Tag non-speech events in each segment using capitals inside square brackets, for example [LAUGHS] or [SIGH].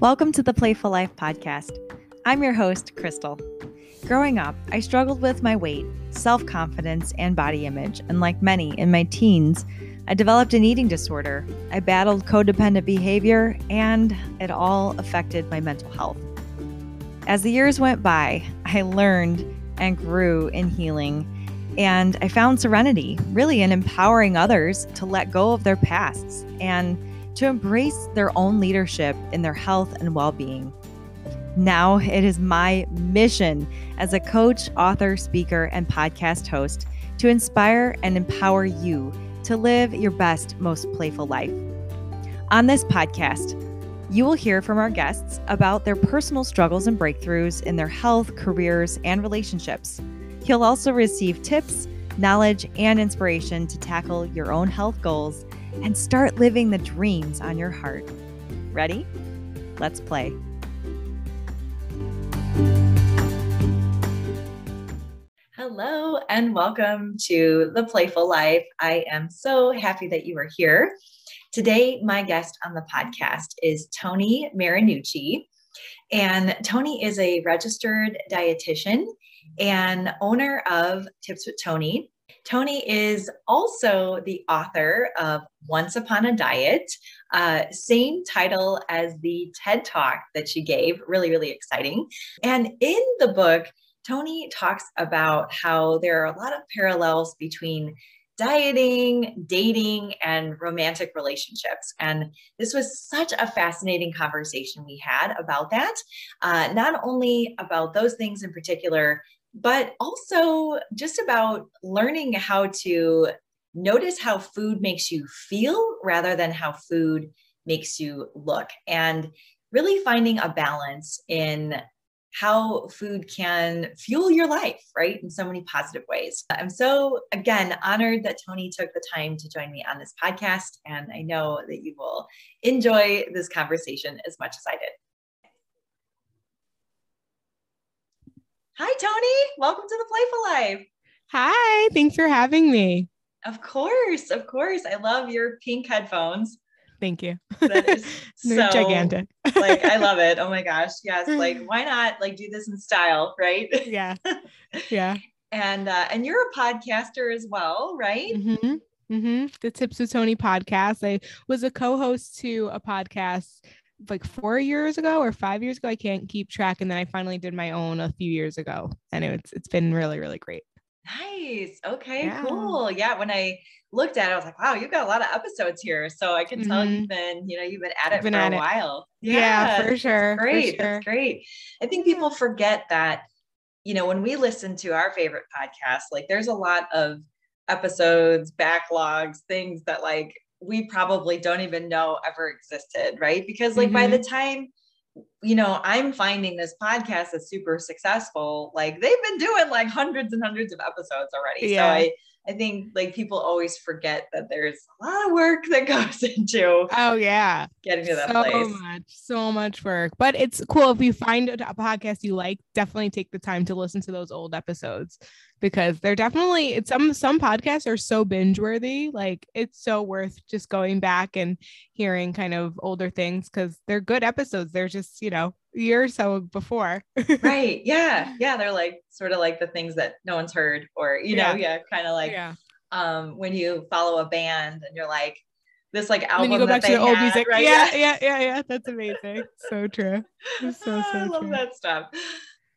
Welcome to the Playful Life Podcast. I'm your host, Krystal. Growing up, I struggled with my weight, self confidence, and body image, and like many in my teens, I developed an eating disorder. I battled codependent behavior, and it all affected my mental health. As the years went by, I learned and grew in healing, and I found serenity, really, in empowering others to let go of their pasts and to embrace their own leadership in their health and well being. Now it is my mission as a coach, author, speaker, and podcast host to inspire and empower you to live your best, most playful life. On this podcast, you will hear from our guests about their personal struggles and breakthroughs in their health, careers, and relationships. You'll also receive tips, knowledge, and inspiration to tackle your own health goals and start living the dreams on your heart. Ready? Let's play. Hello, and welcome to The Playful Life. I am so happy that you are here. Today, my guest on the podcast is Toni Marinucci. And Toni is a registered dietitian and owner of Tips with Toni, Toni is also the author of Once Upon a Diet, uh, same title as the TED Talk that she gave. Really, really exciting. And in the book, Toni talks about how there are a lot of parallels between dieting, dating, and romantic relationships. And this was such a fascinating conversation we had about that. Uh, not only about those things in particular, but also just about learning how to notice how food makes you feel rather than how food makes you look and really finding a balance in how food can fuel your life, right? In so many positive ways. I'm so, again, honored that Toni took the time to join me on this podcast. And I know that you will enjoy this conversation as much as I did. Hi, Toni. Welcome to the Playful Life. Hi, thanks for having me. Of course, of course. I love your pink headphones. Thank you. That is [LAUGHS] so gigantic. [LAUGHS] like I love it. [LAUGHS] Oh my gosh. Yes. Like why not like do this in style, right? Yeah. Yeah. and uh and you're a podcaster as well, right? Mm-hmm. Mm-hmm. The Tips with Toni podcast. I was a co-host to a podcast like four years ago or five years ago. I can't keep track. And then I finally did my own a few years ago. And it's it's been really, really great. Nice. Okay, yeah. cool. Yeah. When I looked at it, I was like, wow, you've got a lot of episodes here. So I can tell mm-hmm. you've been, you know, you've been at it been for a it. while. Yeah, yeah, for sure. That's great. For sure. That's great. I think people forget that, you know, when we listen to our favorite podcast, like there's a lot of episodes, backlogs, things that like we probably don't even know ever existed, right? Because like mm-hmm. by the mm-hmm. time you know, I'm finding this podcast is super successful. Like they've been doing like hundreds and hundreds of episodes already. Yeah. So I I think like people always forget that there's a lot of work that [LAUGHS] goes into oh yeah getting to that so place. So much, so much work. But it's cool if you find a podcast you like, definitely take the time to listen to those old episodes because they're definitely it's some some podcasts are so binge worthy. Like it's so worth just going back and hearing kind of older things because they're good episodes. They're just, you know, year or so before. right. [LAUGHS] Yeah. Yeah. They're like sort of like the things that no one's heard, or you know, yeah, yeah kind of like yeah. um when you follow a band and you're like this like album. And you go back to the old had, music. Right? Yeah, yeah, yeah, yeah. That's amazing. so true. so so [LAUGHS] I love true. that stuff.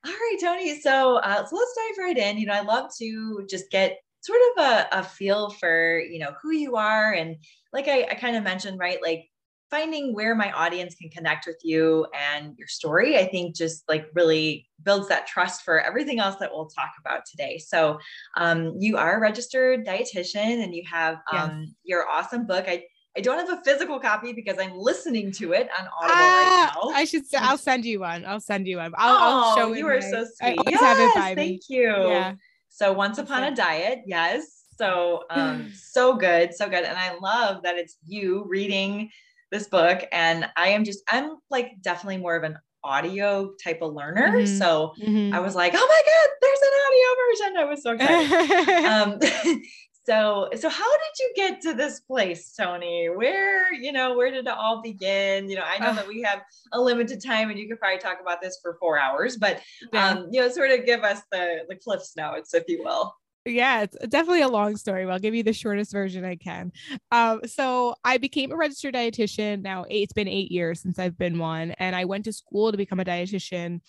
All right, Toni. So uh, so let's dive right in. You know, I love to just get sort of a, a feel for you know who you are and like I, I kind of mentioned, right? Like finding where my audience can connect with you and your story, I think just like really builds that trust for everything else that we'll talk about today. So, um, you are a registered dietitian and you have um, yes. your awesome book. I I don't have a physical copy because I'm listening to it on Audible right now. I should. I'll send you one. I'll send you one. I'll, oh, I'll show you. You are my, so sweet. Yes, have it by thank me. you. Yeah. So once upon a diet, yes. So [SIGHS] um, so good, so good, and I love that it's you reading this book and I am just I'm like definitely more of an audio type of learner. Mm-hmm. So mm-hmm. I was like, oh my God, there's an audio version. I was so excited. [LAUGHS] um, [LAUGHS] So, so how did you get to this place, Toni Where, you know, where did it all begin? You know, I know that we have a limited time and you could probably talk about this for four hours, but, um, you know, sort of give us the, the cliffs notes, if you will yeah, it's definitely a long story. But I'll give you the shortest version I can. Um, so I became a registered dietitian. Now it's been eight years since I've been one, and I went to school to become a dietitian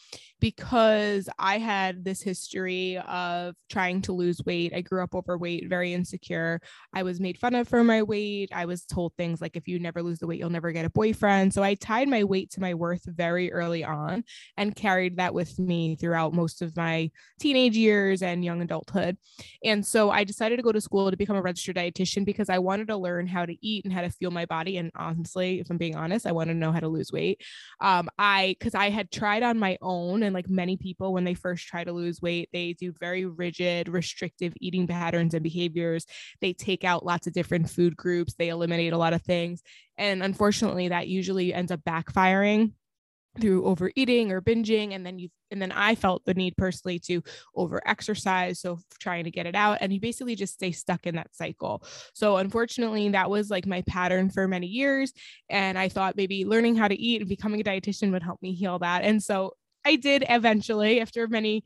because I had this history of trying to lose weight. I grew up overweight, very insecure. I was made fun of for my weight. I was told things like, "If you never lose the weight, you'll never get a boyfriend." So I tied my weight to my worth very early on, and carried that with me throughout most of my teenage years and young adulthood. And so I decided to go to school to become a registered dietitian because I wanted to learn how to eat and how to feel my body. And honestly, if I'm being honest, I wanted to know how to lose weight. Um, I because I had tried on my own, and like many people, when they first try to lose weight, they do very rigid, restrictive eating patterns and behaviors. They take out lots of different food groups, they eliminate a lot of things. And unfortunately, that usually ends up backfiring through overeating or binging. And then you and then i felt the need personally to over exercise so trying to get it out. And you basically just stay stuck in that cycle. So unfortunately that was like my pattern for many years. And i thought maybe learning how to eat and becoming a dietitian would help me heal that. And so I did eventually, after many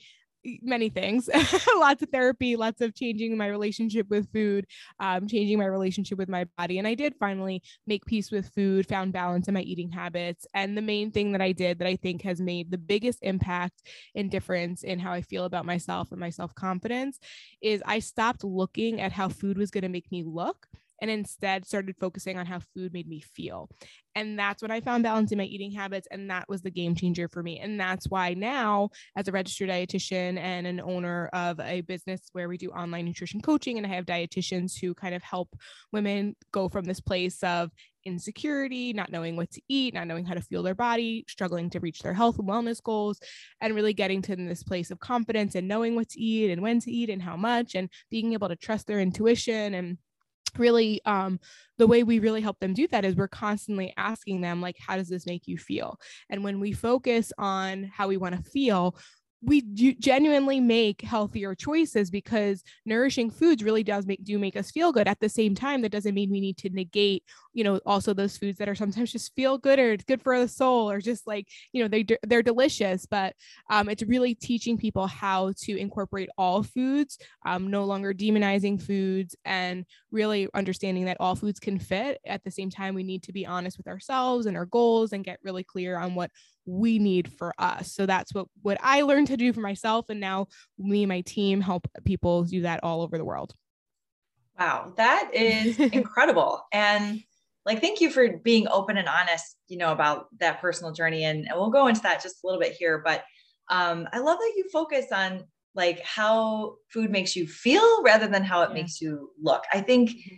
many things. [LAUGHS] Lots of therapy lots of changing my relationship with food um, changing my relationship with my body. And i did finally make peace with food found balance in my eating habits. And the main thing that i did that i think has made the biggest impact and difference in how i feel about myself and my self-confidence is i stopped looking at how food was going to make me look and instead started focusing on how food made me feel. And that's when I found balance in my eating habits. And that was the game changer for me. And that's why now, as a registered dietitian and an owner of a business where we do online nutrition coaching, and I have dietitians who kind of help women go from this place of insecurity, not knowing what to eat, not knowing how to feel their body, struggling to reach their health and wellness goals, and really getting to this place of confidence and knowing what to eat and when to eat and how much, and being able to trust their intuition and really um, the way we really help them do that is we're constantly asking them like how does this make you feel? And when we focus on how we want to feel we genuinely make healthier choices because nourishing foods really does make do make us feel good. At the same time that doesn't mean we need to negate you know also those foods that are sometimes just feel good or it's good for the soul or just like you know they they're delicious. But um, it's really teaching people how to incorporate all foods um, no longer demonizing foods and really understanding that all foods can fit. At the same time we need to be honest with ourselves and our goals and get really clear on what we need for us. So that's what what I learned to do for myself and now me and my team help people do that all over the world. Wow, that is [LAUGHS] incredible. And like thank you for being open and honest, you know, about that personal journey and, and we'll go into that just a little bit here, but um I love that you focus on like how food makes you feel rather than how it yeah. makes you look. I think mm-hmm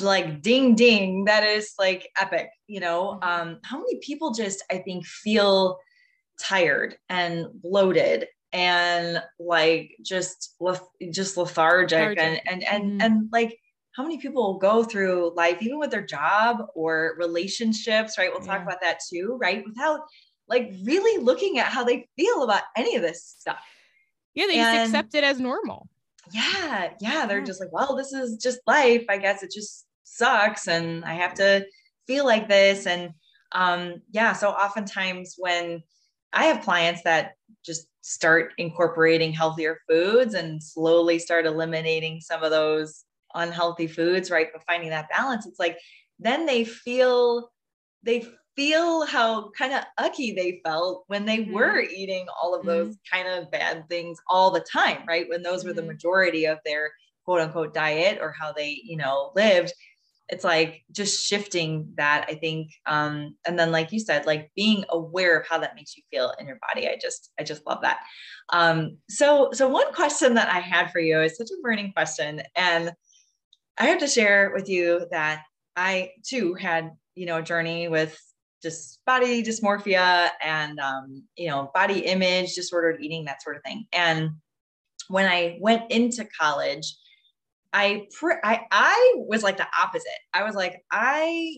like ding ding that is like epic you know mm-hmm. um how many people just i think feel tired and bloated and like just just lethargic, lethargic. and and and mm-hmm. and like how many people go through life even with their job or relationships right we'll yeah. talk about that too right without like really looking at how they feel about any of this stuff yeah they and, just accept it as normal yeah, yeah, they're just like, well, this is just life. I guess it just sucks and I have to feel like this. And um, yeah, so oftentimes when I have clients that just start incorporating healthier foods and slowly start eliminating some of those unhealthy foods, right? But finding that balance, it's like then they feel they feel how kind of ucky they felt when they mm-hmm. were eating all of those mm-hmm. kind of bad things all the time, right? When those mm-hmm. were the mm-hmm. majority of their quote unquote diet or how they, you know, lived. It's like just shifting that, I think. Um, and then, like you said, like being aware of how that makes you feel in your body. I just, I just love that. Um, so, so one question that I had for you is such a burning question. And I have to share with you that I too had, you know, a journey with just body dysmorphia and um, you know body image disordered eating that sort of thing and when i went into college I, pr- I i was like the opposite i was like i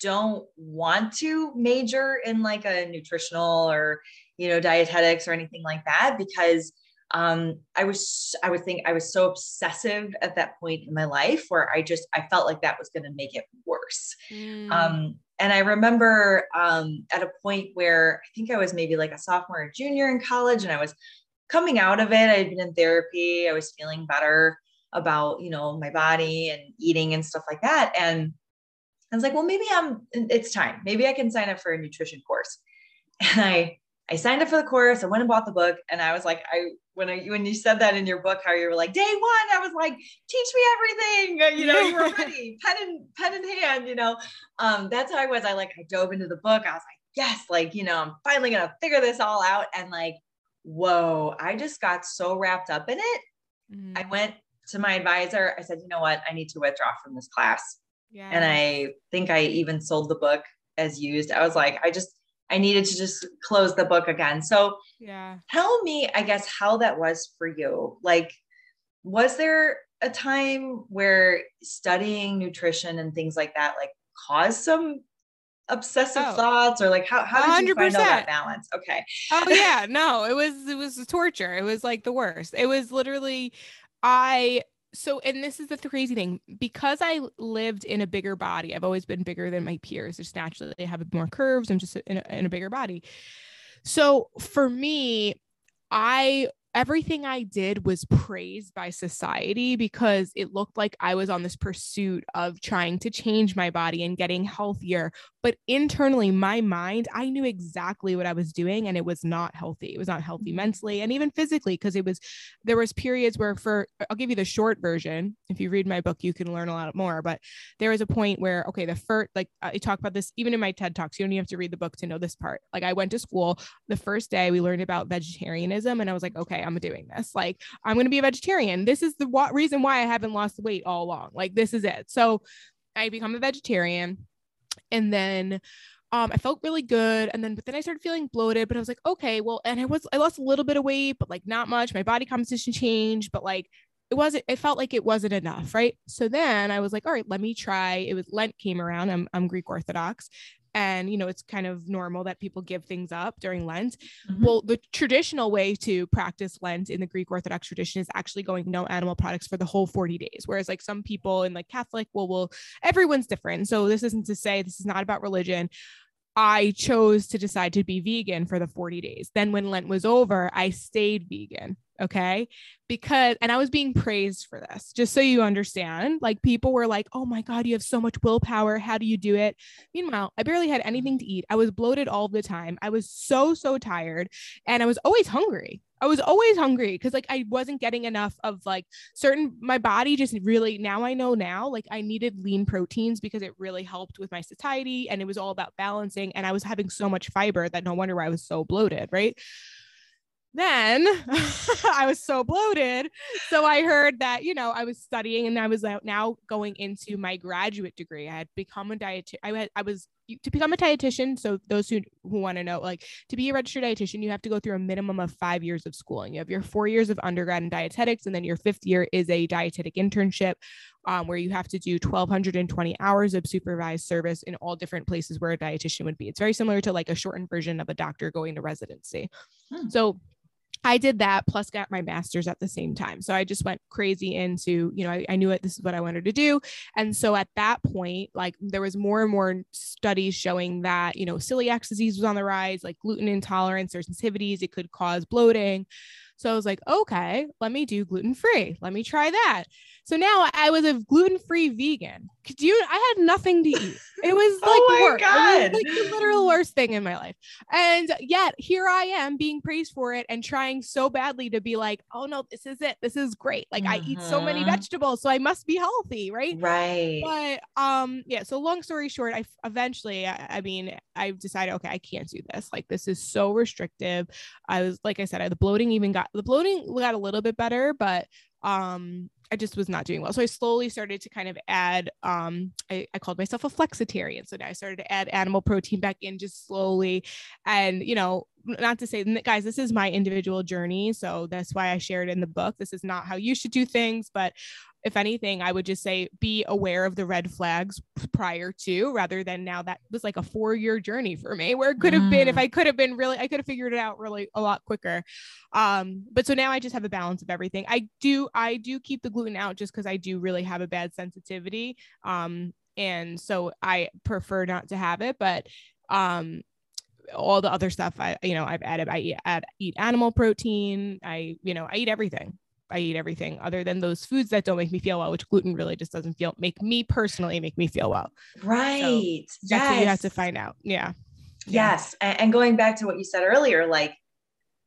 don't want to major in like a nutritional or you know dietetics or anything like that because um, I was, I would think I was so obsessive at that point in my life where I just, I felt like that was going to make it worse. Mm. Um, and I remember um, at a point where I think I was maybe like a sophomore or junior in college and I was coming out of it. I had been in therapy. I was feeling better about, you know, my body and eating and stuff like that. And I was like, well, maybe I'm, it's time. Maybe I can sign up for a nutrition course. [LAUGHS] And I, I signed up for the course. I went and bought the book, and I was like, I when I when you said that in your book, how you were like day one, I was like, teach me everything. You know, you were ready, pen in pen in hand. You know, um, that's how I was. I like I dove into the book. I was like, yes, like you know, I'm finally gonna figure this all out. And like, whoa, I just got so wrapped up in it. Mm-hmm. I went to my advisor. I said, you know what, I need to withdraw from this class. Yeah. And I think I even sold the book as used. I was like, I just I needed to just close the book again. So, yeah. Tell me, I guess, how that was for you. Like, was there a time where studying nutrition and things like that, like, caused some obsessive oh, thoughts or like how, how did you 100%. find all that balance okay oh yeah no it was it was torture it was like the worst it was literally i so and this is the crazy thing because i lived in a bigger body i've always been bigger than my peers just naturally they have more curves i'm just in a, in a bigger body so for me i everything I did was praised by society because it looked like I was on this pursuit of trying to change my body and getting healthier. But internally, my mind, I knew exactly what I was doing and it was not healthy. It was not healthy mm-hmm. mentally and even physically because it was, there was periods where for, I'll give you the short version. If you read my book, you can learn a lot more. But there was a point where, okay, the first, like I talk about this even in my TED Talks, you don't even have to read the book to know this part. Like I went to school the first day we learned about vegetarianism and I was like, okay, I'm doing this. Like, I'm going to be a vegetarian. This is the wa- reason why I haven't lost weight all along. Like, this is it. So I become a vegetarian. And then um, I felt really good. And then, but then I started feeling bloated, but I was like, okay, well, and I was, I lost a little bit of weight, but like not much. My body composition changed, but like it wasn't, it felt like it wasn't enough. Right. So then I was like, all right, let me try. It was Lent came around. I'm, I'm Greek Orthodox and you know it's kind of normal that people give things up during lent mm-hmm. well the traditional way to practice lent in the greek orthodox tradition is actually going no animal products for the whole 40 days whereas like some people in like catholic well will everyone's different so this isn't to say this is not about religion I chose to decide to be vegan for the 40 days. Then when Lent was over, I stayed vegan. Okay. Because, and I was being praised for this, just so you understand. Like people were like, oh my God, you have so much willpower. How do you do it? Meanwhile, I barely had anything to eat. I was bloated all the time. I was so, so tired. And I was always hungry. I was always hungry because like I wasn't getting enough of like certain my body just really now I know now like I needed lean proteins because it really helped with my satiety and it was all about balancing and I was having so much fiber that no wonder why I was so bloated, right? then [LAUGHS] I was so bloated. So I heard that, you know, I was studying and I was uh, now going into my graduate degree. I had become a dietitian. I, had, I was to become a dietitian. So those who, who want to know, like to be a registered dietitian, you have to go through a minimum of five years of schooling. You have your four years of undergrad in dietetics, and then your fifth year is a dietetic internship um, where you have to do 1,220 hours of supervised service in all different places where a dietitian would be. It's very similar to like a shortened version of a doctor going to residency. Hmm. So I did that plus got my master's at the same time. So I just went crazy into, you know, I, I knew it, this is what I wanted to do. And so at that point, like there was more and more studies showing that, you know, celiac disease was on the rise, like gluten intolerance or sensitivities, it could cause bloating. So I was like, okay, let me do gluten free. Let me try that. So now I was a gluten free vegan. Could you? I had nothing to eat. It was [LAUGHS] like oh work. Was like the literal worst thing in my life. And yet here I am being praised for it and trying so badly to be like, oh no, this is it. This is great. Like mm-hmm. I eat so many mm-hmm. vegetables, so I must be healthy, right? Right. But um, yeah. So long story short, I eventually, I, I mean, I decided, okay, I can't do this. Like this is so restrictive. I was like I said, I, the bloating even got the bloating got a little bit better, but um I just was not doing well. So I slowly started to kind of add, um, I, I, called myself a flexitarian. So now I started to add animal protein back in just slowly. And, you know, not to say, guys, this is my individual journey. So that's why I shared in the book. This is not how you should do things, but if anything, I would just say be aware of the red flags prior to rather than now that was like a four year journey for me where it could have mm. been if mm. I could have been really I could have figured it out really a lot quicker. Um, but so now I just have a balance of everything. I do I do keep the gluten out just because I do really have a bad sensitivity. Um, and so I prefer not to have it, but um all the other stuff I you know I've added I eat, add, eat animal protein I you know I eat everything I eat everything other than those foods that don't make me feel well, which gluten really just doesn't feel make me personally make me feel well. Right. So that's yes. what you have to find out. Yeah. Yes. Yeah. And going back to what you said earlier, like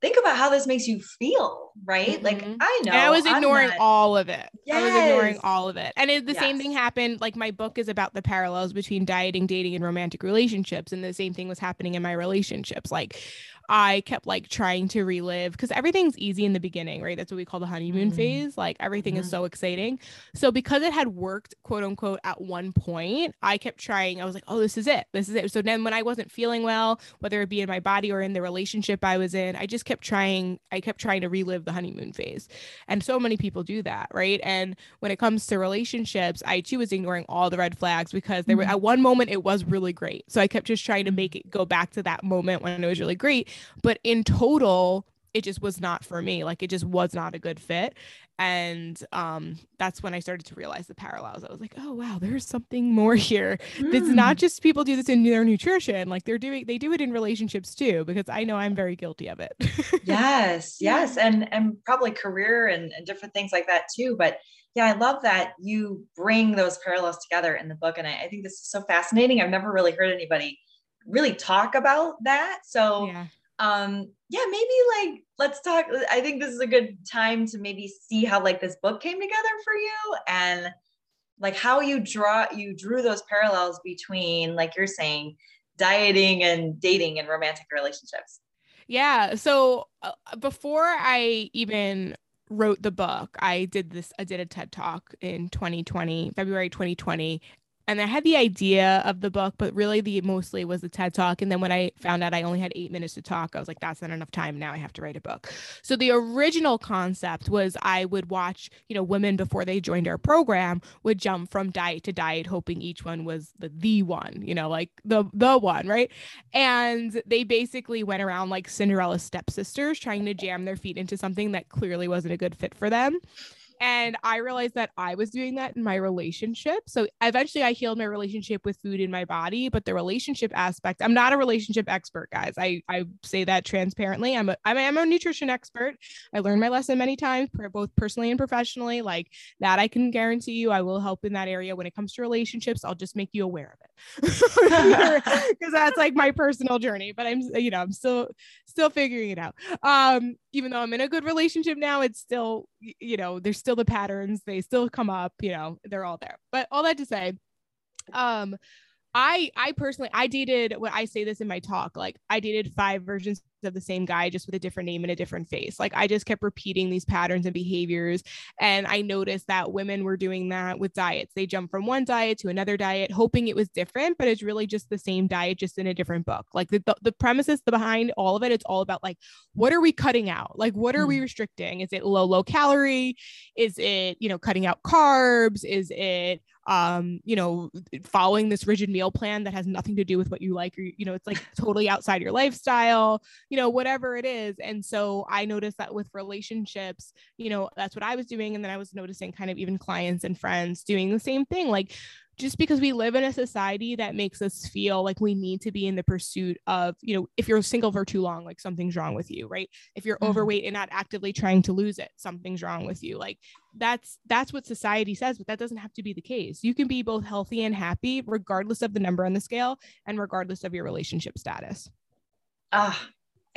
think about how this makes you feel, right? Mm-hmm. Like I know. And I was ignoring not... all of it. Yes. I was ignoring all of it. And it, the yes. same thing happened. Like my book is about the parallels between dieting, dating, and romantic relationships. And the same thing was happening in my relationships. Like I kept like trying to relive because everything's easy in the beginning, right? That's what we call the honeymoon mm phase. Like everything mm is mm-hmm. so exciting. So because it had worked, quote unquote, at one point, I kept trying. I was like, oh, this is it. This is it. So then when I wasn't feeling well, whether it be in my body or in the relationship I was in, I just kept trying, I kept trying to relive the honeymoon phase. And so many people do that, right? And when it comes to relationships, I too was ignoring all the red flags because there were mm-hmm. at one moment it was really great. So I kept just trying to mm-hmm. make it go back to that moment when it was really great. But in total, it just was not for me. Like it just was not a good fit. And um, that's when I started to realize the parallels. I was like, oh wow, there's something more here. Mm. It's not just people do this in their nutrition. Like they're doing, they do it in relationships too, because I know I'm very guilty of it. yes, [LAUGHS] yes. And and probably career and, and different things like that too. But yeah, I love that you bring those parallels together in the book. And I, I think this is so fascinating. I've never really heard anybody really talk about that. So yeah um yeah maybe like let's talk i think this is a good time to maybe see how like this book came together for you and like how you draw you drew those parallels between like you're saying dieting and dating and romantic relationships. Yeah so uh, before i even wrote the book i did this i did a ted talk in 2020 february 2020 and I had the idea of the book, but really the mostly was the TED talk. And then when I found out I only had eight minutes to talk, I was like, that's not enough time. Now I have to write a book. So the original concept was I would watch, you know, women before they joined our program would jump from diet to diet, hoping each one was the the one, you know, like the the one, right? And they basically went around like Cinderella stepsisters, trying to jam their feet into something that clearly wasn't a good fit for them. And I realized that I was doing that in my relationship. So eventually I healed my relationship with food in my body, but the relationship aspect, I'm not a relationship expert, guys. I, I say that transparently. I'm a, I'm a, I'm a nutrition expert. I learned my lesson many times, both personally and professionally. Like that, I can guarantee you I will help in that area. When it comes to relationships, I'll just make you aware of it [LAUGHS] because that's like my personal journey. But I'm, you know, I'm still, still figuring it out. Um, even though I'm in a good relationship now, it's still, you know, there's still the patterns. They still come up, you know, they're all there. But all that to say, um, I I personally I dated when I say this in my talk, like I dated five versions of the same guy just with a different name and a different face. Like I just kept repeating these patterns and behaviors. And I noticed that women were doing that with diets. They jump from one diet to another diet, hoping it was different, but it's really just the same diet, just in a different book. Like the, the, the premises behind all of it, it's all about like, what are we cutting out? Like, what are we mm-hmm. restricting? Is it low, low calorie? Is it, you know, cutting out carbs? Is it um you know following this rigid meal plan that has nothing to do with what you like or you know it's like [LAUGHS] totally outside your lifestyle you know whatever it is. And so i noticed that with relationships you know that's what i was doing. And then i was noticing kind of even clients and friends doing the same thing. Like just because we live in a society that makes us feel like we need to be in the pursuit of, you know, if you're single for too long, like something's wrong with you, right? If you're mm-hmm. overweight and not actively trying to lose it, something's wrong with you. Like that's that's what society says, but that doesn't have to be the case. You can be both healthy and happy regardless of the number on the scale and regardless of your relationship status. Ah,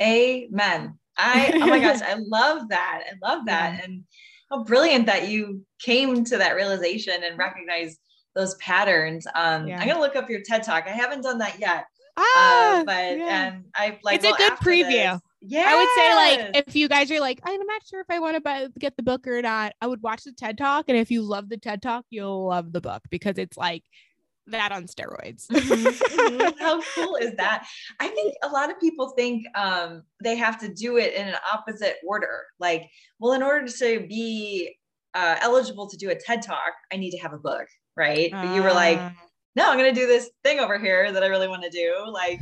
amen. I oh my gosh, I [LAUGHS] love that. I love that. Yeah. And how brilliant that you came to that realization and recognized those patterns. Um, yeah. I'm gonna look up your TED Talk. I haven't done that yet. Uh, ah, uh, but yeah. and I like it's well, a good preview. Yeah, I would say like if you guys are like I'm not sure if I want to buy get the book or not, I would watch the TED Talk, and if you love the TED Talk, you'll love the book because it's like that on steroids. mm-hmm, mm-hmm. [LAUGHS] How cool is that? I think a lot of people think um, they have to do it in an opposite order. Like, well, in order to be uh, eligible to do a TED talk, I need to have a book, right? But you were like, Uh, no, I'm going to do this thing over here that I really want to do. Like,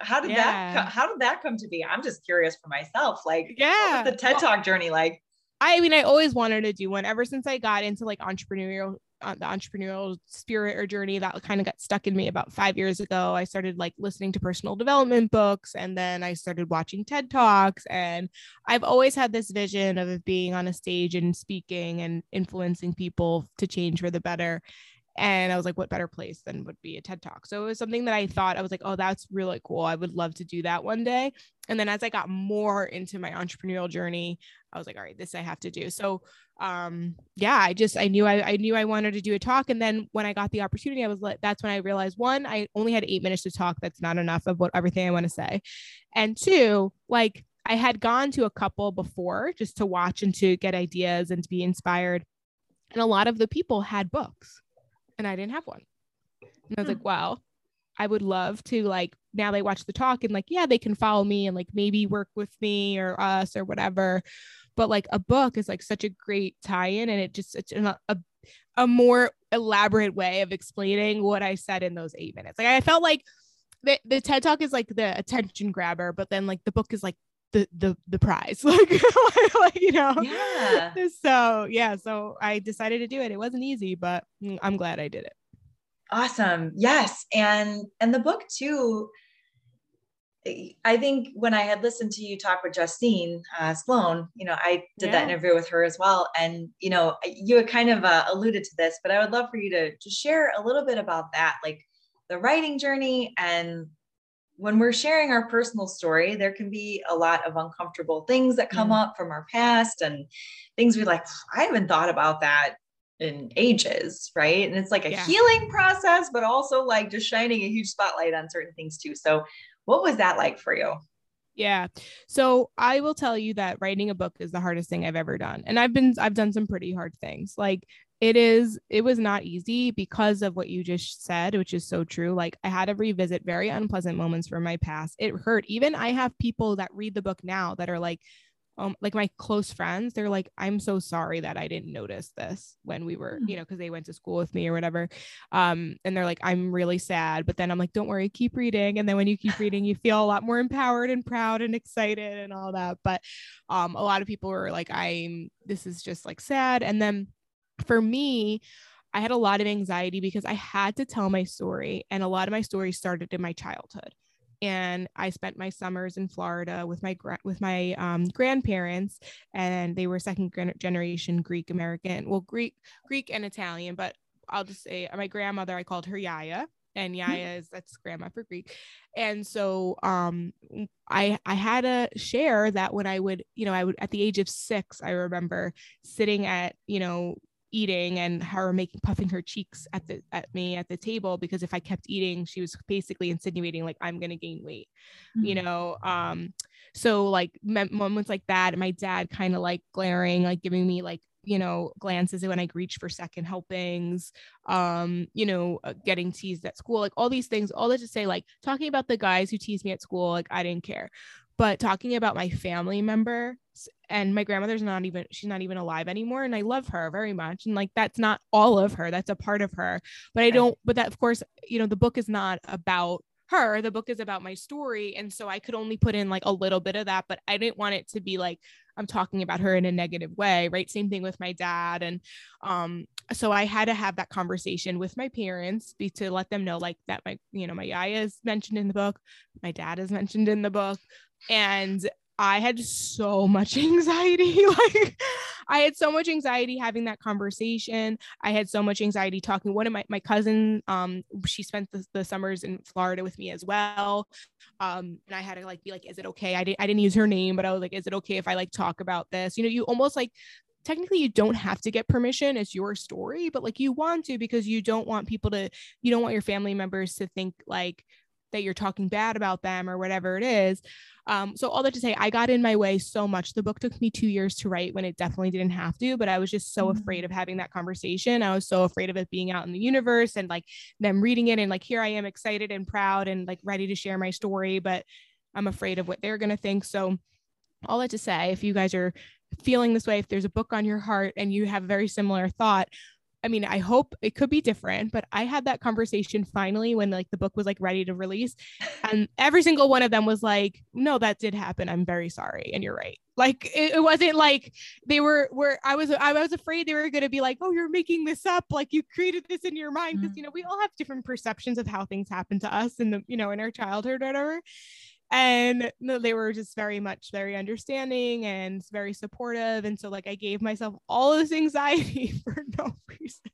how did that, Yeah. co- how did that come to be? I'm just curious for myself. Like, yeah. what was the TED Well, talk journey like? I mean, I always wanted to do one ever since I got into like entrepreneurial, uh, the entrepreneurial spirit or journey that kind of got stuck in me about five years ago. I started like listening to personal development books and then I started watching TED Talks. And I've always had this vision of being on a stage and speaking and influencing people to change for the better. And I was like, what better place than would be a TED Talk? So it was something that I thought I was like, oh, that's really cool. I would love to do that one day. And then as I got more into my entrepreneurial journey, I was like, all right, this I have to do. So um yeah, I just I knew I, I knew I wanted to do a talk. And then when I got the opportunity, I was like, that's when I realized one, I only had eight minutes to talk. That's not enough of what everything I want to say. And two, like I had gone to a couple before just to watch and to get ideas and to be inspired. And a lot of the people had books and I didn't have one. And I was Hmm. like, wow, I would love to like now they watch the talk and like, yeah, they can follow me and like maybe work with me or us or whatever. But like a book is like such a great tie-in and it just it's a, a, a more elaborate way of explaining what I said in those eight minutes. Like I felt like the, the TED talk is like the attention grabber, but then like the book is like the the the prize. [LAUGHS] Like, like you know. Yeah. So yeah, so I decided to do it. It wasn't easy, but mm, I'm glad I did it. Awesome. Yes. And and the book too. I think when I had listened to you talk with Justine uh, Sloan, you know, I did that interview with her as well. And, you know, you had kind of uh, alluded to this, but I would love for you to, to share a little bit about that, like the writing journey. And when we're sharing our personal story, there can be a lot of uncomfortable things that come Yeah. up from our past and things we like, I haven't thought about that in ages, right? And it's like a Yeah. healing process, but also like just shining a huge spotlight on certain things too. So, what was that like for you? Yeah. So I will tell you that writing a book is the hardest thing I've ever done. And I've been I've done some pretty hard things. Like it is it was not easy because of what you just said, which is so true. Like I had to revisit very unpleasant moments from my past. It hurt. Even I have people that read the book now that are like um like my close friends, they're like I'm so sorry that I didn't notice this when we were, Mm. you know, cuz they went to school with me or whatever. Um and they're like I'm really sad, but then I'm like don't worry, keep reading and then when you keep [LAUGHS] reading you feel a lot more empowered and proud and excited and all that. But um a lot of people were like I'm this is just like sad and then for me I had a lot of anxiety because I had to tell my story and a lot of my story started in my childhood and I spent my summers in Florida with my with my um, grandparents, and they were second gen- generation Greek American, well Greek Greek and Italian, but I'll just say my grandmother I called her Yaya, and Yaya is that's grandma for Greek, and so um I I had a share that when I would you know I would at the age of six I remember sitting at you know eating and her making puffing her cheeks at the at me at the table because if I kept eating, she was basically insinuating like I'm gonna gain weight, you know. Um, so like moments like that, my dad kind of like glaring, like giving me like you know glances when I reach for second helpings, um, you know, uh, getting teased at school, like all these things, all that to say, like talking about the guys who teased me at school, like I didn't care. But talking about my family member and my grandmother's not even she's not even alive anymore and i love her very much and like that's not all of her that's a part of her but i don't but that of course you know the book is not about her the book is about my story and so i could only put in like a little bit of that but i didn't want it to be like i'm talking about her in a negative way right? Same thing with my dad and um so i had to have that conversation with my parents be to let them know like that my you know my yaya is mentioned in the book my dad is mentioned in the book and I had so much [LAUGHS] anxiety. [LAUGHS] like I had so much anxiety having that conversation. I had so much anxiety talking. One of my, my cousin, um, she spent the, the summers in Florida with me as well. Um, and I had to like be like, is it okay? I didn't I didn't use her name, but I was like, is it okay if I like talk about this? You know, you almost like technically you don't have to get permission. It's your story, but like you want to because you don't want people to, you don't want your family members to think like that you're talking bad about them or whatever it is. Um, so all that to say, I got in my way so much. The book took me two years to write when it definitely didn't have to, but I was just so Mhm. afraid of having that conversation. I was so afraid of it being out in the universe and like them reading it and like here I am excited and proud and like ready to share my story, but I'm afraid of what they're gonna think. So all that to say, if you guys are feeling this way, if there's a book on your heart and you have a very similar thought, I mean, I hope it could be different, but I had that conversation finally when like the book was like ready to release. And every single one of them was like, no, that did happen. I'm very sorry. And you're right. Like it, it wasn't like they were were I was I was afraid they were gonna be like, oh, you're making this up, like you created this in your mind. Because mm-hmm. you know, we all have different perceptions of how things happen to us in the, you know, in our childhood or whatever and they were just very much very understanding and very supportive. And so like i gave myself all this anxiety [LAUGHS] for no reason.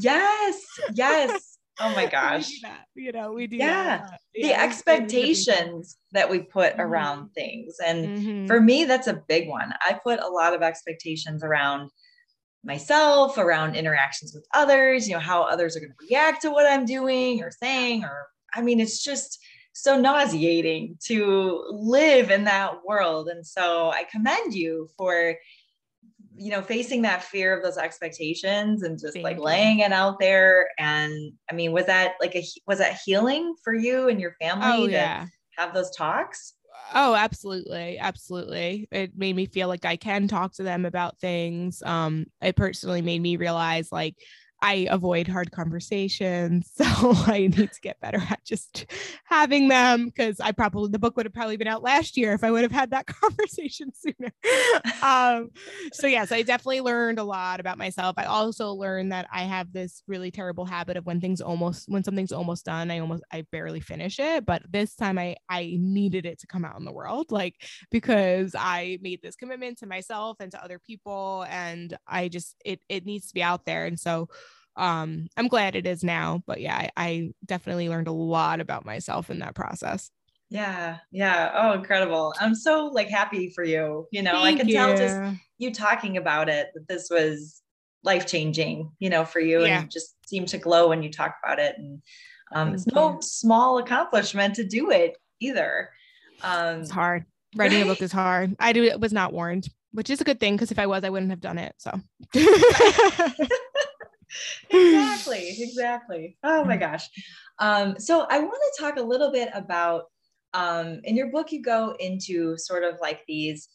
Yes yes. Oh my [LAUGHS] gosh. you know we do yeah. the yeah, expectations that we put mm-hmm. around things. And mm-hmm. for me that's a big one. I put a lot of expectations around myself around interactions with others you know how others are going to react to what i'm doing or saying or i mean it's just so nauseating to live in that world. And so I commend you for, you know, facing that fear of those expectations and just Thank like you. laying it out there. And I mean, was that like a, was that healing for you and your family oh, to yeah. have those talks? Oh, absolutely. Absolutely. It made me feel like I can talk to them about things. Um, it personally made me realize like I avoid hard conversations. [LAUGHS] So I need to get better at just having them because I probably, the book would have probably been out last year if I would have had that [LAUGHS] conversation sooner. um, so, yes, I definitely learned a lot about myself. I also learned that I have this really terrible habit of when things almost, when something's almost done, I almost, I barely finish it. But this time I, I needed it to come out in the world, like because I made this commitment to myself and to other people. And I just, it, it needs to be out there. And so, um i'm glad it is now but yeah I, I, definitely learned a lot about myself in that process. Yeah yeah. Oh incredible. I'm so like happy for you you know Thank i can you. tell just you. talking about it that this was life changing you know for you yeah. and you just seem to glow when you talk about it and um, it's no small accomplishment to do it either. Um it's hard. Writing a book is hard. I do was not warned which is a good thing because if i was i wouldn't have done it so [LAUGHS] [LAUGHS] [LAUGHS] exactly [LAUGHS] exactly. Oh my gosh. Um, so i want to talk a little bit about um, in your book you go into sort of like these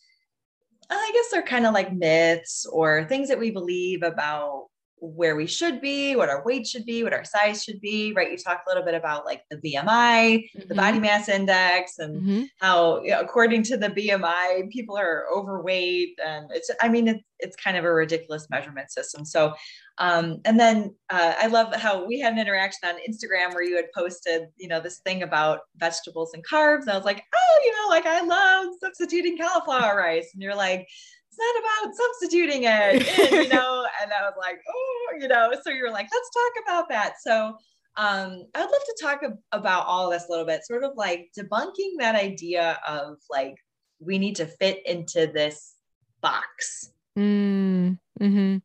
i guess they're kind of like myths or things that we believe about where we should be, what our weight should be, what our size should be, right? You talk a little bit about like the BMI, mm-hmm. the body mass index, and mm-hmm. how, you know, according to the BMI, people are overweight. And it's, I mean, it's, it's kind of a ridiculous measurement system. So, um, and then uh, I love how we had an interaction on Instagram where you had posted, you know, this thing about vegetables and carbs. And I was like, oh, you know, like I love substituting cauliflower rice. And you're like, it's not about substituting it, in, you know? [LAUGHS] and I was like, oh, you know, so you were like, let's talk about that. So um, I'd love to talk ab- about all this a little bit, sort of like debunking that idea of like, we need to fit into this box. Mm, hmm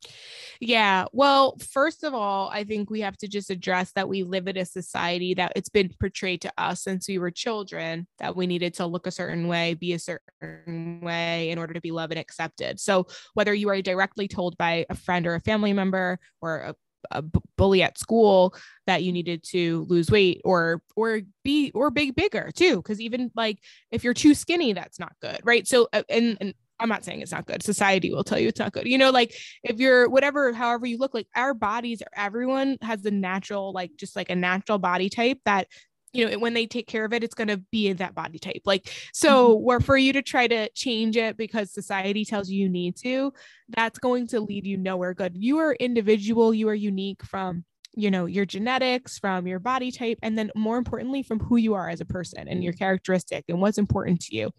Yeah. Well, first of all, I think we have to just address that we live in a society that it's been portrayed to us since we were children that we needed to look a certain way, be a certain way in order to be loved and accepted. So, whether you are directly told by a friend or a family member or a a bully at school that you needed to lose weight or or be or big bigger too because even like if you're too skinny that's not good right so uh, and, and I'm not saying it's not good. Society will tell you it's not good. You know, like if you're whatever, however you look, like our bodies, everyone has the natural, like just like a natural body type that, you know, when they take care of it, it's going to be in that body type. Like, so mm-hmm. where for you to try to change it because society tells you you need to, that's going to lead you nowhere good. You are individual, you are unique from you know your genetics from your body type and then more importantly from who you are as a person and your characteristic and what's important to you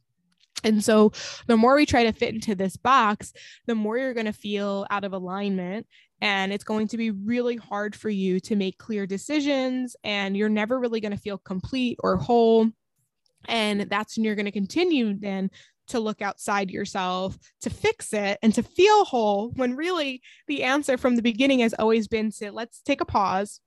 and so, the more we try to fit into this box, the more you're going to feel out of alignment. And it's going to be really hard for you to make clear decisions. And you're never really going to feel complete or whole. And that's when you're going to continue then to look outside yourself to fix it and to feel whole when really the answer from the beginning has always been to let's take a pause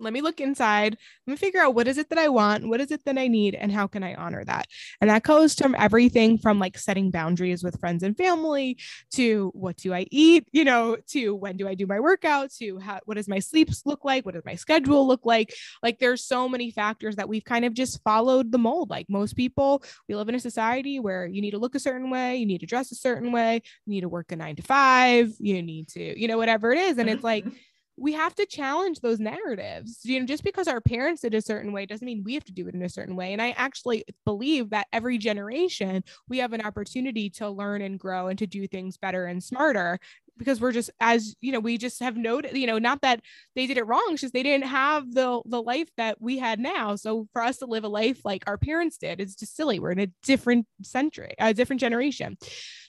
let me look inside. Let me figure out what is it that i want what is it that i need and how can i honor that? And that goes from everything from like setting boundaries with friends and family to what do i eat you know to when do i do my workout to how what does my sleeps look like what does my schedule look like? Like there's so many factors that we've kind of just followed the mold. Like most people we live in a society where you need to look a certain way you need to dress a certain way you need to work a nine to five you need to you know whatever it is. And it's like [LAUGHS] we have to challenge those narratives. You know, just because our parents did a certain way doesn't mean we have to do it in a certain way. And I actually believe that every generation we have an opportunity to learn and grow and to do things better and smarter because we're just as you know we just have noted you know not that they did it wrong just they didn't have the the life that we had now so for us to live a life like our parents did is just silly we're in a different century a different generation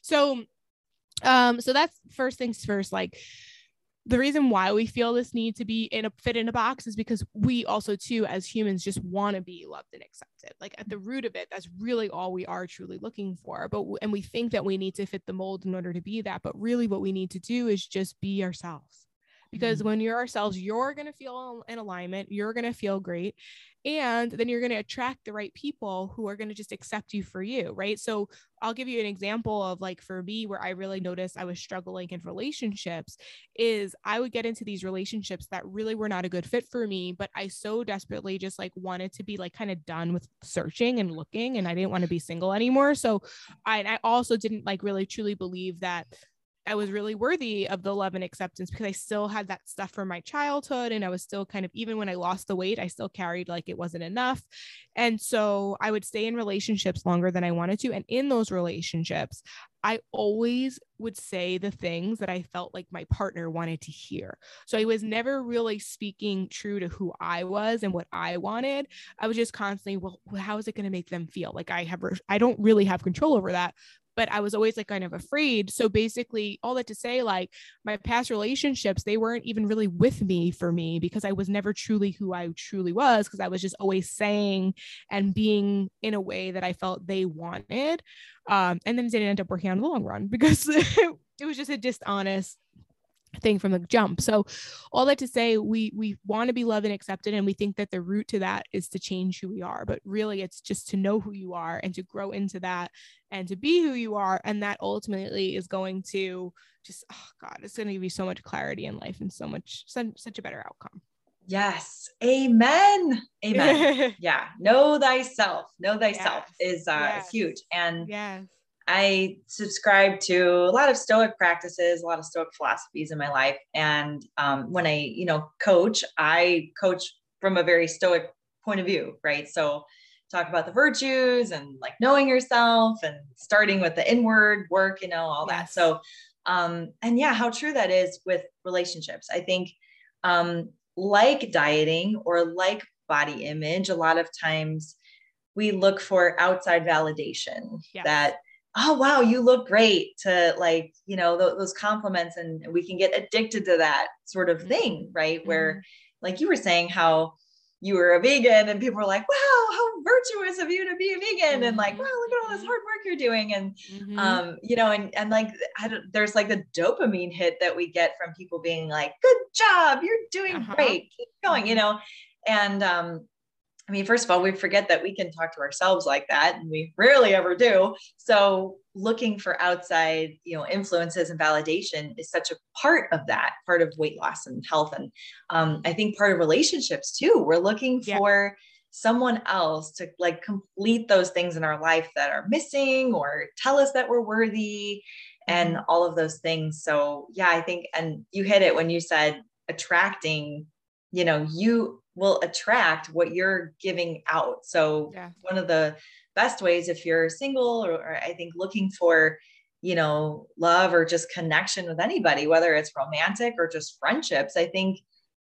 so um so that's first things first like the reason why we feel this need to be in a fit in a box is because we also too as humans just want to be loved and accepted. Like at the root of it that's really all we are truly looking for. But and we think that we need to fit the mold in order to be that but really what we need to do is just be ourselves. Because mm-hmm. when you're ourselves you're going to feel in alignment you're going to feel great and then you're going to attract the right people who are going to just accept you for you right? So i'll give you an example of like for me where i really noticed i was struggling in relationships is i would get into these relationships that really were not a good fit for me but i so desperately just like wanted to be like kind of done with searching and looking and i didn't want to be single anymore. So I, I also didn't like really truly believe that I was really worthy of the love and acceptance because I still had that stuff from my childhood. And I was still kind of, even when I lost the weight, I still carried like it wasn't enough. And so I would stay in relationships longer than I wanted to. And in those relationships, I always would say the things that I felt like my partner wanted to hear. So I was never really speaking true to who I was and what I wanted. I was just constantly, well, how is it going to make them feel? Like I have, I don't really have control over that, but I was always like kind of afraid. So basically, all that to say, like my past relationships, they weren't even really with me for me because I was never truly who I truly was because I was just always saying and being in a way that I felt they wanted. Um, and then it didn't end up working in the long run [LAUGHS] because it was just a dishonest thing from the jump. So all that to say we we want to be loved and accepted and we think that the root to that is to change who we are, but really it's just to know who you are and to grow into that and to be who you are and that ultimately is going to just oh god, it's going to give you so much clarity in life and so much such, a better outcome. Yes. Amen. Amen. [LAUGHS] yeah. Know thyself. Know thyself yes. is uh yes. huge. And yes I subscribe to a lot of Stoic practices, a lot of Stoic philosophies in my life. And um, when I, you know, coach, I coach from a very Stoic point of view, right? So talk about the virtues and like knowing yourself and starting with the inward work, you know, all that. So, um, and yeah, how true that is with relationships. I think, um, like dieting or like body image, a lot of times we look for outside validation yes. that oh wow you look great to like you know th- those compliments and we can get addicted to that sort of thing mm-hmm. right mm-hmm. where like you were saying how you were a vegan and people were like wow how virtuous of you to be a vegan mm-hmm. and like wow look at all this mm-hmm. hard work you're doing and mm-hmm. um you know and and like there's like the dopamine hit that we get from people being like good job you're doing uh-huh. great keep going you mm-hmm. know and um I mean, first of all, we forget that we can talk to ourselves like that, and we rarely ever do. So, looking for outside, you know, influences and validation is such a part of that, part of weight loss and health, and um, I think part of relationships too. We're looking yeah. for someone else to like complete those things in our life that are missing, or tell us that we're worthy, and mm-hmm. all of those things. So, yeah, I think, and you hit it when you said attracting. You know, you will attract what you're giving out. So yeah. one of the best ways if you're single or, or, I think looking for, you know, love or just connection with anybody, whether it's romantic or just friendships, I think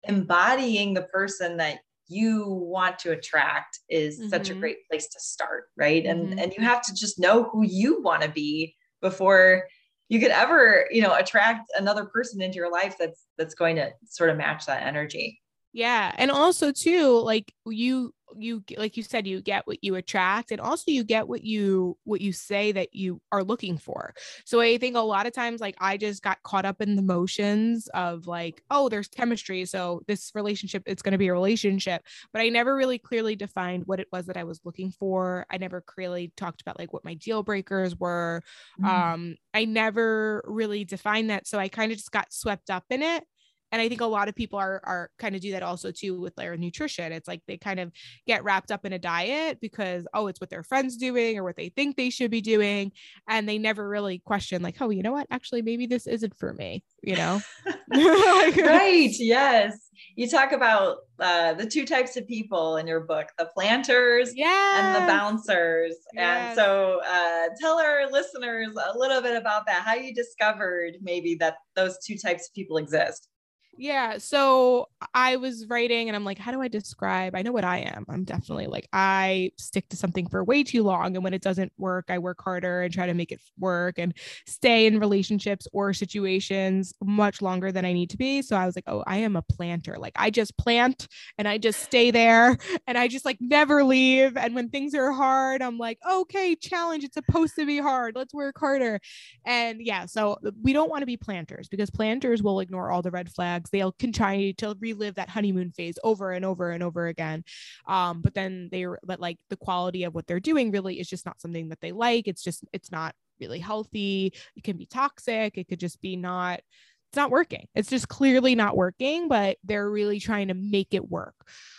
embodying the person that you want to attract is mm-hmm. such a mm-hmm. great place to start, right? Mm-hmm. And and you have to just know who you want to be before you could ever, you know, attract another person into your life that's that's going to sort of match that energy. Yeah. And also too, like you you like you said you get what you attract and also you get what you what you say that you are looking for so i think a lot of times like i just got caught up in the motions of like oh there's chemistry so this relationship it's going to be a relationship but i never really clearly defined what it was that i was looking for i never clearly talked about like what my deal breakers were mm-hmm. um i never really defined that so i kind of just got swept up in it and i think a lot of people are are kind of do that also too with their nutrition. It's like they kind of get wrapped up in a diet because oh it's what their friends doing or what they think they should be doing. And they never really question like oh you know what? Actually maybe this isn't for me you know? [LAUGHS] [LAUGHS] Right yes. You talk about uh, the two types of people in your book the planters yes. and the bouncers. Yes. and so uh, tell our listeners a little bit about that how you discovered maybe that those two types of people exist yeah. So I was writing and I'm like, how do I describe? I know what I am. I'm definitely like, I stick to something for way too long. And when it doesn't work, I work harder and try to make it work and stay in relationships or situations much longer than I need to be. So I was like, oh, I am a planter. Like I just plant and I just stay there [LAUGHS] and I just like never leave. And when things are hard, I'm like, okay, challenge. It's supposed to be hard. Let's work harder. And yeah, so we don't want to be planters because planters will ignore all the red flags they'll try to relive that honeymoon phase over and over and over again. Um, but then they but like the quality of what they're doing really is just not something that they like. It's just it's not really healthy. It can be toxic. It could just be not it's not working. It's just clearly not working but they're really trying to make it work.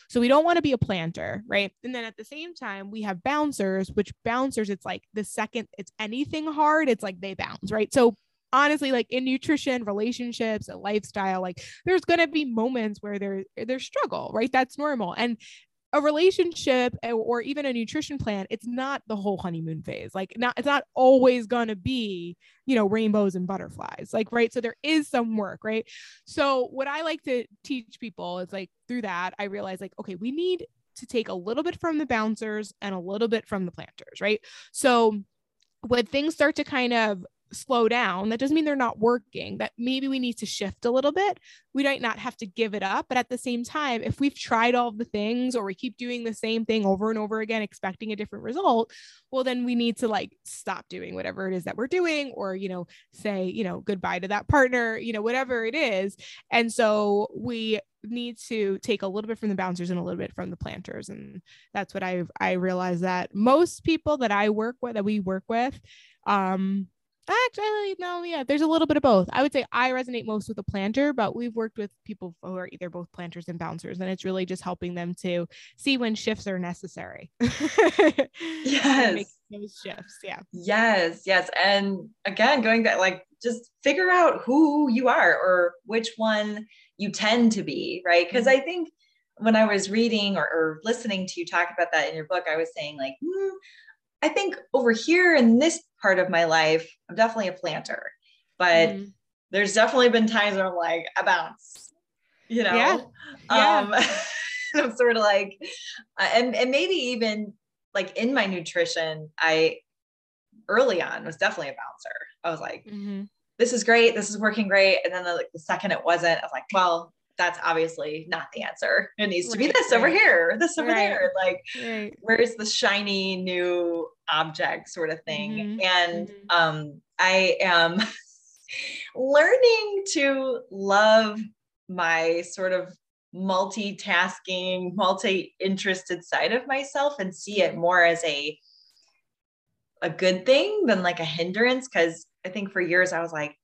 So we don't want to be a planter, right? And then at the same time, we have bouncers, which bouncers, it's like the second it's anything hard, it's like they bounce, right? So honestly like in nutrition relationships and lifestyle like there's going to be moments where there there's struggle right? That's normal. And a relationship eh, or even a nutrition plan it's not the whole honeymoon phase. Like not it's not always going to be you know rainbows and butterflies like right? So there is some work right? So what i like to teach people is like through that i realize like okay we need to take a little bit from the bouncers and a little bit from the planters right? So when things start to kind of slow down that doesn't mean they're not working that maybe we need to shift a little bit. We might not have to give it up but at the same time if we've tried all the things or we keep doing the same thing over and over again expecting a different result well then we need to like stop doing whatever it is that we're doing or you know say you know goodbye to that partner you know whatever it is. And so we need to take a little bit from the bouncers and a little bit from the planters. And that's what i i realized that most people that i work with that we work with um Actually, no, yeah, there's a little bit of both. I would say I resonate most with a planter, but we've worked with people who are either both planters and bouncers, and it's really just helping them to see when shifts are necessary. [LAUGHS] yes. those shifts. Yeah. Yes. Yes. And again, going back, like just figure out who you are or which one you tend to be, right? Because mm-hmm. I think when I was reading or, or, listening to you talk about that in your book, I was saying, like, hmm, I think over here in this part of my life, I'm definitely a planter, but mm. there's definitely been times where I'm like, I bounce, you know? Yeah. yeah. Um, [LAUGHS] I'm sort of like, uh, and, and maybe even like in my nutrition, I early on was definitely a bouncer. I was like, mm-hmm. this is great. This is working great. And then the, like the second it wasn't, I was like, well, that's obviously not the answer. It needs to be this over here, this over right. there. Like, right. where's the shiny new object sort of thing? Mm-hmm. And mm-hmm. um, I am [LAUGHS] learning to love my sort of multitasking, multi-interested side of myself and see it more as a a good thing than like a hindrance. Cause I think for years I was like,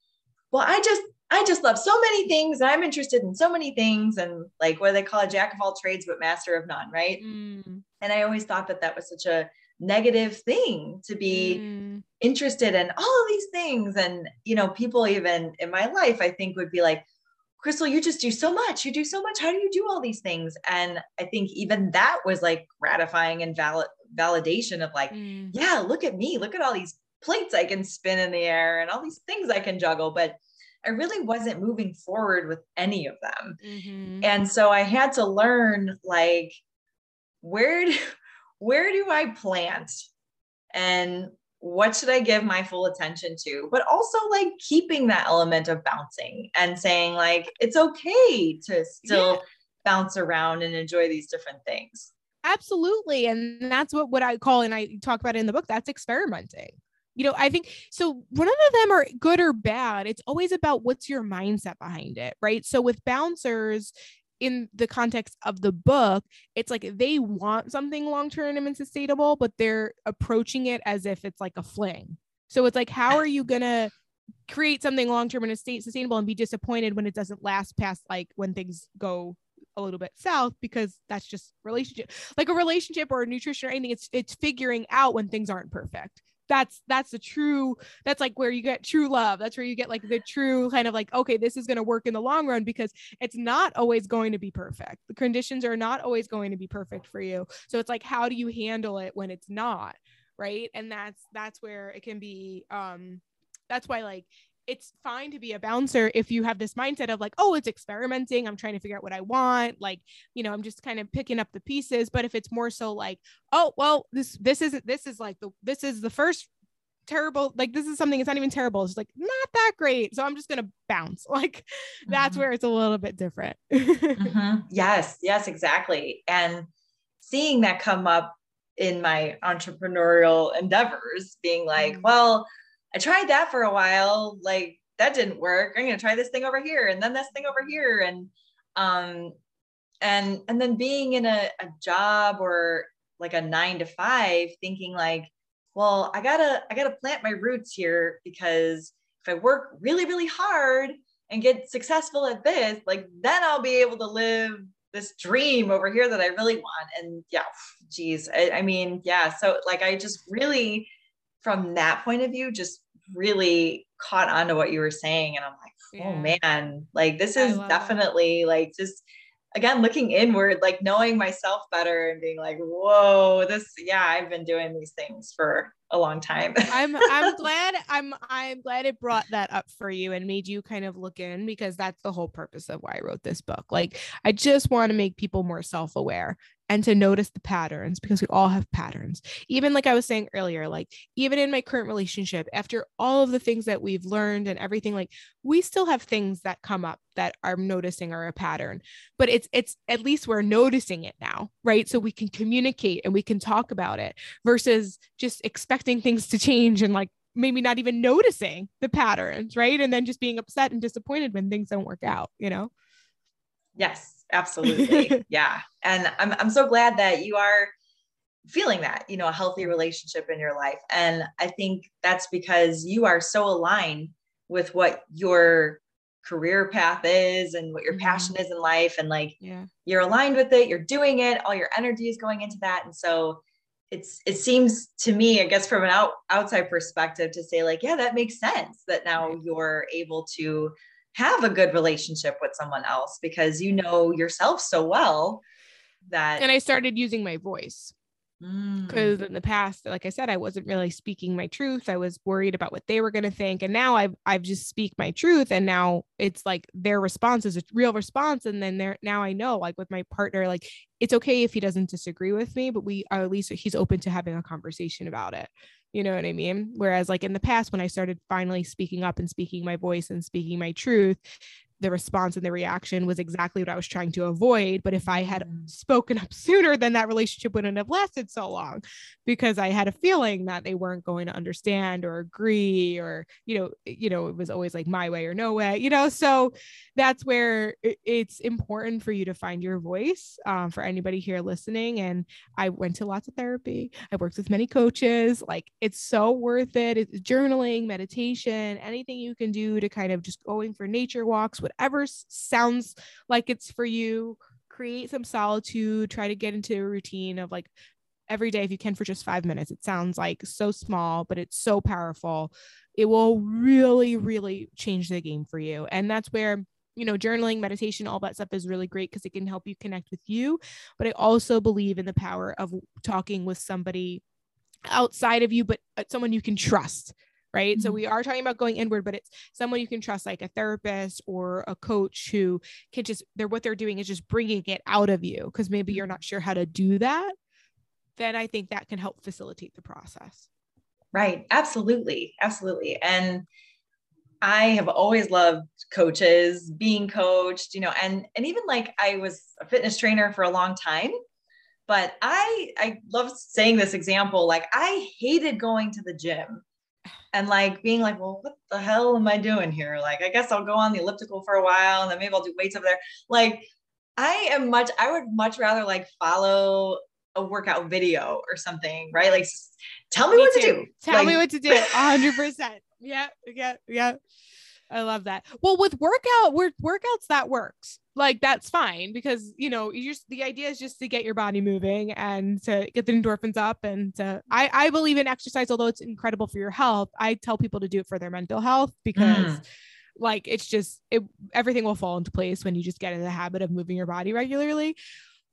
well, I just I just love so many things. I'm interested in so many things, and like what do they call a jack of all trades, but master of none, right? Mm. And I always thought that that was such a negative thing to be mm. interested in all of these things. And, you know, people even in my life, I think would be like, Krystal, you just do so much. You do so much. How do you do all these things? And I think even that was like gratifying and valid validation of like, mm. yeah, look at me. Look at all these plates I can spin in the air and all these things I can juggle. But I really wasn't moving forward with any of them. Mm-hmm. And so I had to learn like where do, [LAUGHS] where do I plant and what should I give my full attention to? But also like keeping that element of bouncing and saying like it's okay to still yeah. bounce around and enjoy these different things. Absolutely. And that's what, what I call, and I talk about it in the book, that's experimenting. You know, I think so. None of them are good or bad. It's always about what's your mindset behind it, right? So with bouncers, in the context of the book, it's like they want something long term and sustainable, but they're approaching it as if it's like a fling. So it's like, how are you gonna create something long term and sustainable and be disappointed when it doesn't last past like when things go a little bit south because that's just relationship like a relationship or a nutrition or anything it's it's figuring out when things aren't perfect that's that's the true that's like where you get true love. That's where you get like the true kind of like okay this is going to work in the long run because it's not always going to be perfect. The conditions are not always going to be perfect for you. So it's like how do you handle it when it's not right? And that's that's where it can be um that's why like it's fine to be a bouncer if you have this mindset of like, oh, it's experimenting. I'm trying to figure out what I want. Like, you know, I'm just kind of picking up the pieces. But if it's more so like, oh, well, this this isn't this is like the this is the first terrible like this is something it's not even terrible it's like not that great so i'm just gonna bounce [LAUGHS] like that's mm-hmm. where it's a little bit different mm-hmm. [LAUGHS] yes yes exactly and seeing that come up in my entrepreneurial endeavors being like mm-hmm. well I tried that for a while. Like that didn't work. I'm going to try this thing over here and then this thing over here. And, um, and, and then being in a, a job or like a nine to five thinking like, well, I gotta, I gotta plant my roots here because if I work really, really hard and get successful at this, like then I'll be able to live this dream over here that I really want. And yeah, geez, I, I mean, yeah. So like, I just really, from that point of view, just really caught on to what you were saying. And I'm like, oh yeah. man, like this is definitely like just again looking inward, like knowing myself better and being like, whoa, this, yeah, I've been doing these things for a long time. [LAUGHS] I'm I'm glad I'm I'm glad it brought that up for you and made you kind of look in because that's the whole purpose of why I wrote this book. Like I just want to make people more self-aware and to notice the patterns because we all have patterns. Even like I was saying earlier, like even in my current relationship, after all of the things that we've learned and everything, like we still have things that come up that I'm noticing are a pattern. But it's it's at least we're noticing it now, right? So we can communicate and we can talk about it versus just expecting things to change and like maybe not even noticing the patterns, right? And then just being upset and disappointed when things don't work out, you know? Yes, absolutely. [LAUGHS] yeah. And I'm, I'm so glad that you are feeling that, you know, a healthy relationship in your life. And I think that's because you are so aligned with what your career path is and what your mm-hmm. passion is in life. And like, yeah. you're aligned with it, you're doing it, all your energy is going into that. And so it's, it seems to me, I guess from an out, outside perspective to say like, yeah, that makes sense that now you're able to have a good relationship with someone else because you know yourself so well that and I started using my voice because mm. in the past like i said i wasn't really speaking my truth i was worried about what they were going to think and now i've i've just speak my truth and now it's like their response is a real response and then there now i know like with my partner like it's okay if he doesn't disagree with me but we are at least he's open to having a conversation about it you know what I mean? Whereas, like in the past, when I started finally speaking up and speaking my voice and speaking my truth, the response and the reaction was exactly what I was trying to avoid. But if I had mm. spoken up [LAUGHS] sooner, then that relationship wouldn't have lasted so long because I had a feeling that they weren't going to understand or agree or, you know, you know, it was always like my way or no way, you know. So that's where it's important for you to find your voice um, for anybody here listening. And I went to lots of therapy. I worked with many coaches. Like it's so worth it. It's journaling, meditation, anything you can do to kind of just going for nature walks, whatever sounds like it's for you create some solitude try to get into a routine of like every day if you can for just five minutes. It sounds like so small but it's so powerful. It will really really change the game for you. And that's where you know journaling meditation all that stuff is really great because it can help you connect with you. But i also believe in the power of talking with somebody outside of you but uh, someone you can trust right? Mm-hmm. So we are talking about going inward, but it's someone you can trust, like a therapist or a coach who can just, they're what they're doing is just bringing it out of you because maybe you're not sure how to do that. Then I think that can help facilitate the process. Right. Absolutely. Absolutely. And I have always loved coaches, being coached, you know, and and even like I was a fitness trainer for a long time. but I I love saying this example. Like I hated going to the gym and like being like, well, what the hell am I doing here? Like, I guess I'll go on the elliptical for a while and then maybe I'll do weights over there. Like, I am much, I would much rather like follow a workout video or something, right? Like, tell me, me what too. to do. Tell like, me what to do. hundred percent. Yeah. Yeah. Yeah. I love that. Well, with workout, with workouts, that works. Like that's fine because you know you just the idea is just to get your body moving and to get the endorphins up and to I I believe in exercise, although it's incredible for your health. I tell people to do it for their mental health because. Mm. Like it's just it everything will fall into place when you just get in the habit of moving your body regularly.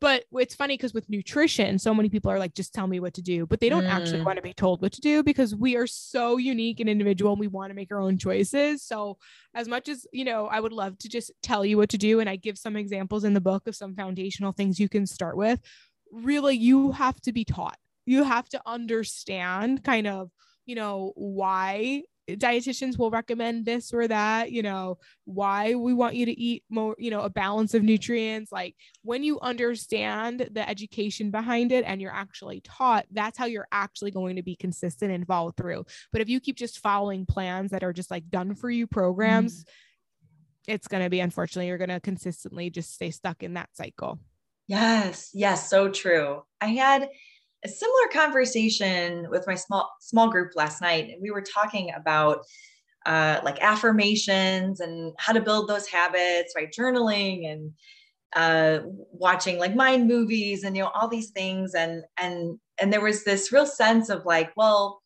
But it's funny because with nutrition, so many people are like, just tell me what to do, but they don't mm. actually want to be told what to do because we are so unique and individual and we want to make our own choices. So, as much as, you know, I would love to just tell you what to do, and I give some examples in the book of some foundational things you can start with, really, you have to be taught. You have to understand kind of, you know, why dietitians will recommend this or that, you know, why we want you to eat more, you know, a balance of nutrients. Like when you understand the education behind it and you're actually taught, that's how you're actually going to be consistent and follow through. But if you keep just following plans that are just like done for you programs, mm-hmm. it's going to be, unfortunately, you're going to consistently just stay stuck in that cycle. Yes, yes, so true. I had a similar conversation with my small small group last night and we were talking about uh, like affirmations and how to build those habits right? Journaling and uh, watching like mind movies and you know all these things. And and and there was this real sense of like well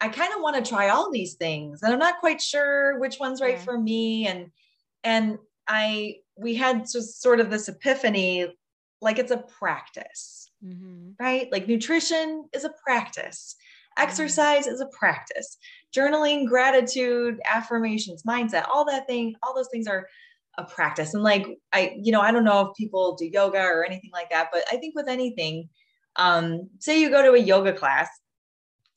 i kind of want to try all these things and i'm not quite sure which one's right yeah. for me. And and i we had just sort of this epiphany like it's a practice mm-hmm. right? Like nutrition is a practice, exercise is a practice, journaling, gratitude, affirmations, mindset, all that thing, all those things are a practice. And like, I, you know, I don't know if people do yoga or anything like that, but I think with anything, um, say you go to a yoga class,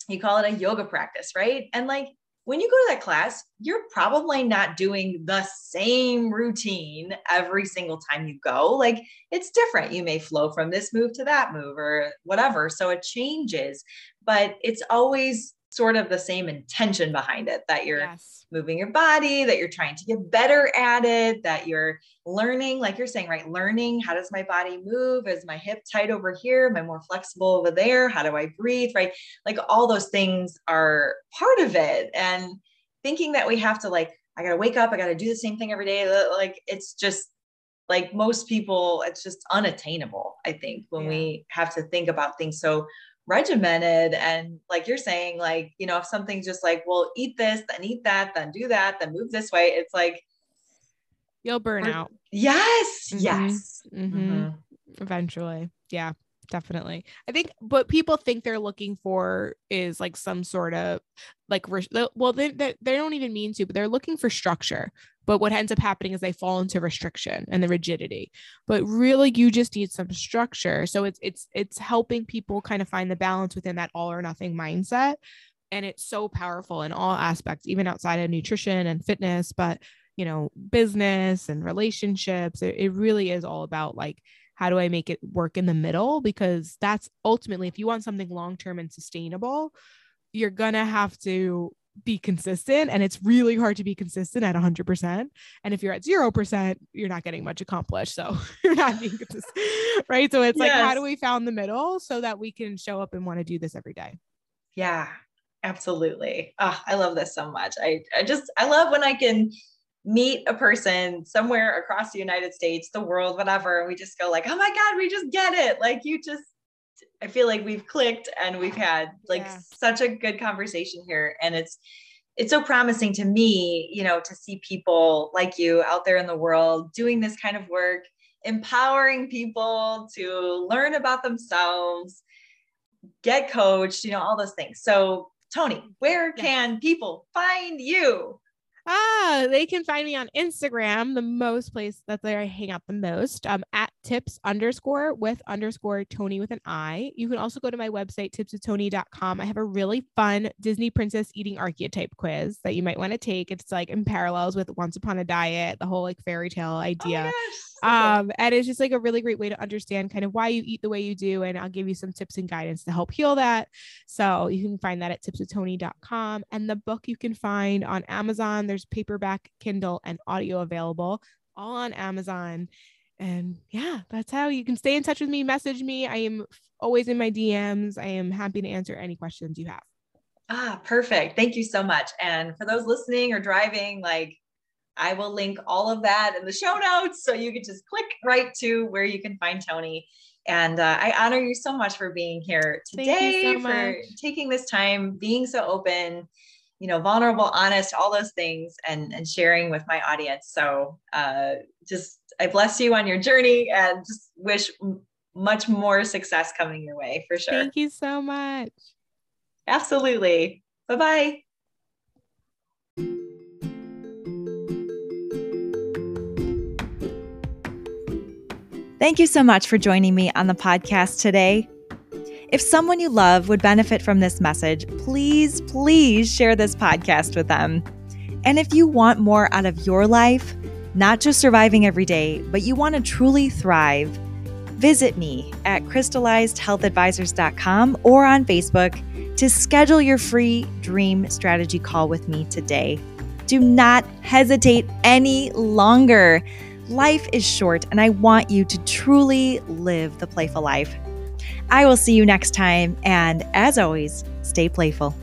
you call it a yoga practice, right? And like, when you go to that class, you're probably not doing the same routine every single time you go. Like it's different. You may flow from this move to that move or whatever. So it changes, but it's always sort of the same intention behind it that you're yes. moving your body, that you're trying to get better at it, that you're learning, like you're saying, right? Learning how does my body move? Is my hip tight over here? Am I more flexible over there? How do I breathe? Right? Like all those things are part of it. And thinking that we have to, like, I got to wake up, I got to do the same thing every day. Like, it's just like most people, it's just unattainable, I think, when yeah. we have to think about things so regimented and like you're saying like you know if something's just like well eat this then eat that then do that then move this way it's like you'll burn out yes mm-hmm. yes mm-hmm. Mm-hmm. eventually yeah definitely i think what people think they're looking for is like some sort of like well they, they, they don't even mean to but they're looking for structure but what ends up happening is they fall into restriction and the rigidity. But really you just need some structure. So it's it's it's helping people kind of find the balance within that all or nothing mindset. And it's so powerful in all aspects, even outside of nutrition and fitness, but you know, business and relationships. It, it really is all about like how do I make it work in the middle? Because that's ultimately, if you want something long term and sustainable, you're going to have to be consistent and it's really hard to be consistent at 100% and if you're at 0% you're not getting much accomplished so [LAUGHS] you're not being consistent right? So it's yes. like how do we found the middle so that we can show up and want to do this every day? Yeah absolutely. Oh, i love this so much. I, I just i love when i can meet a person somewhere across the united states the world whatever and we just go like oh my god we just get it like you just I feel like we've clicked and we've had like yeah. such a good conversation here. And it's it's so promising to me, you know, to see people like you out there in the world doing this kind of work, empowering people to learn about themselves, get coached, you know, all those things. So, Toni, where can people find you? Ah, they can find me on Instagram, the most place that's where I hang out the most. Um, at tips underscore with underscore Toni with an I. You can also go to my website, tipswithtoni.com. I have a really fun Disney princess eating archetype quiz that you might want to take. It's like in parallels with Once Upon a Diet, the whole like fairy tale oh idea. Oh um, and it's just like a really great way to understand kind of why you eat the way you do. And I'll give you some tips and guidance to help heal that. So you can find that at tipswithtoni.com. And the book you can find on Amazon. There's paperback, Kindle, and audio available all on Amazon and yeah, that's how you can stay in touch with me. Message me. I am always in my DMs. I am happy to answer any questions you have. Ah, perfect. Thank you so much. And for those listening or driving, like I will link all of that in the show notes so you can just click right to where you can find Toni. And uh, I honor you so much for being here today, so for taking this time, being so open, you know, vulnerable, honest, all those things, and and sharing with my audience. So uh, just I bless you on your journey and just wish much more success coming your way for sure. Thank you so much. Absolutely. Bye bye. Thank you so much for joining me on the podcast today. If someone you love would benefit from this message, please, please share this podcast with them. And if you want more out of your life, not just surviving every day, but you want to truly thrive, visit me at krystalizedhealthadvisors.com or on Facebook to schedule your free dream strategy call with me today. Do not hesitate any longer. Life is short, and I want you to truly live the playful life. I will see you next time. And as always, stay playful.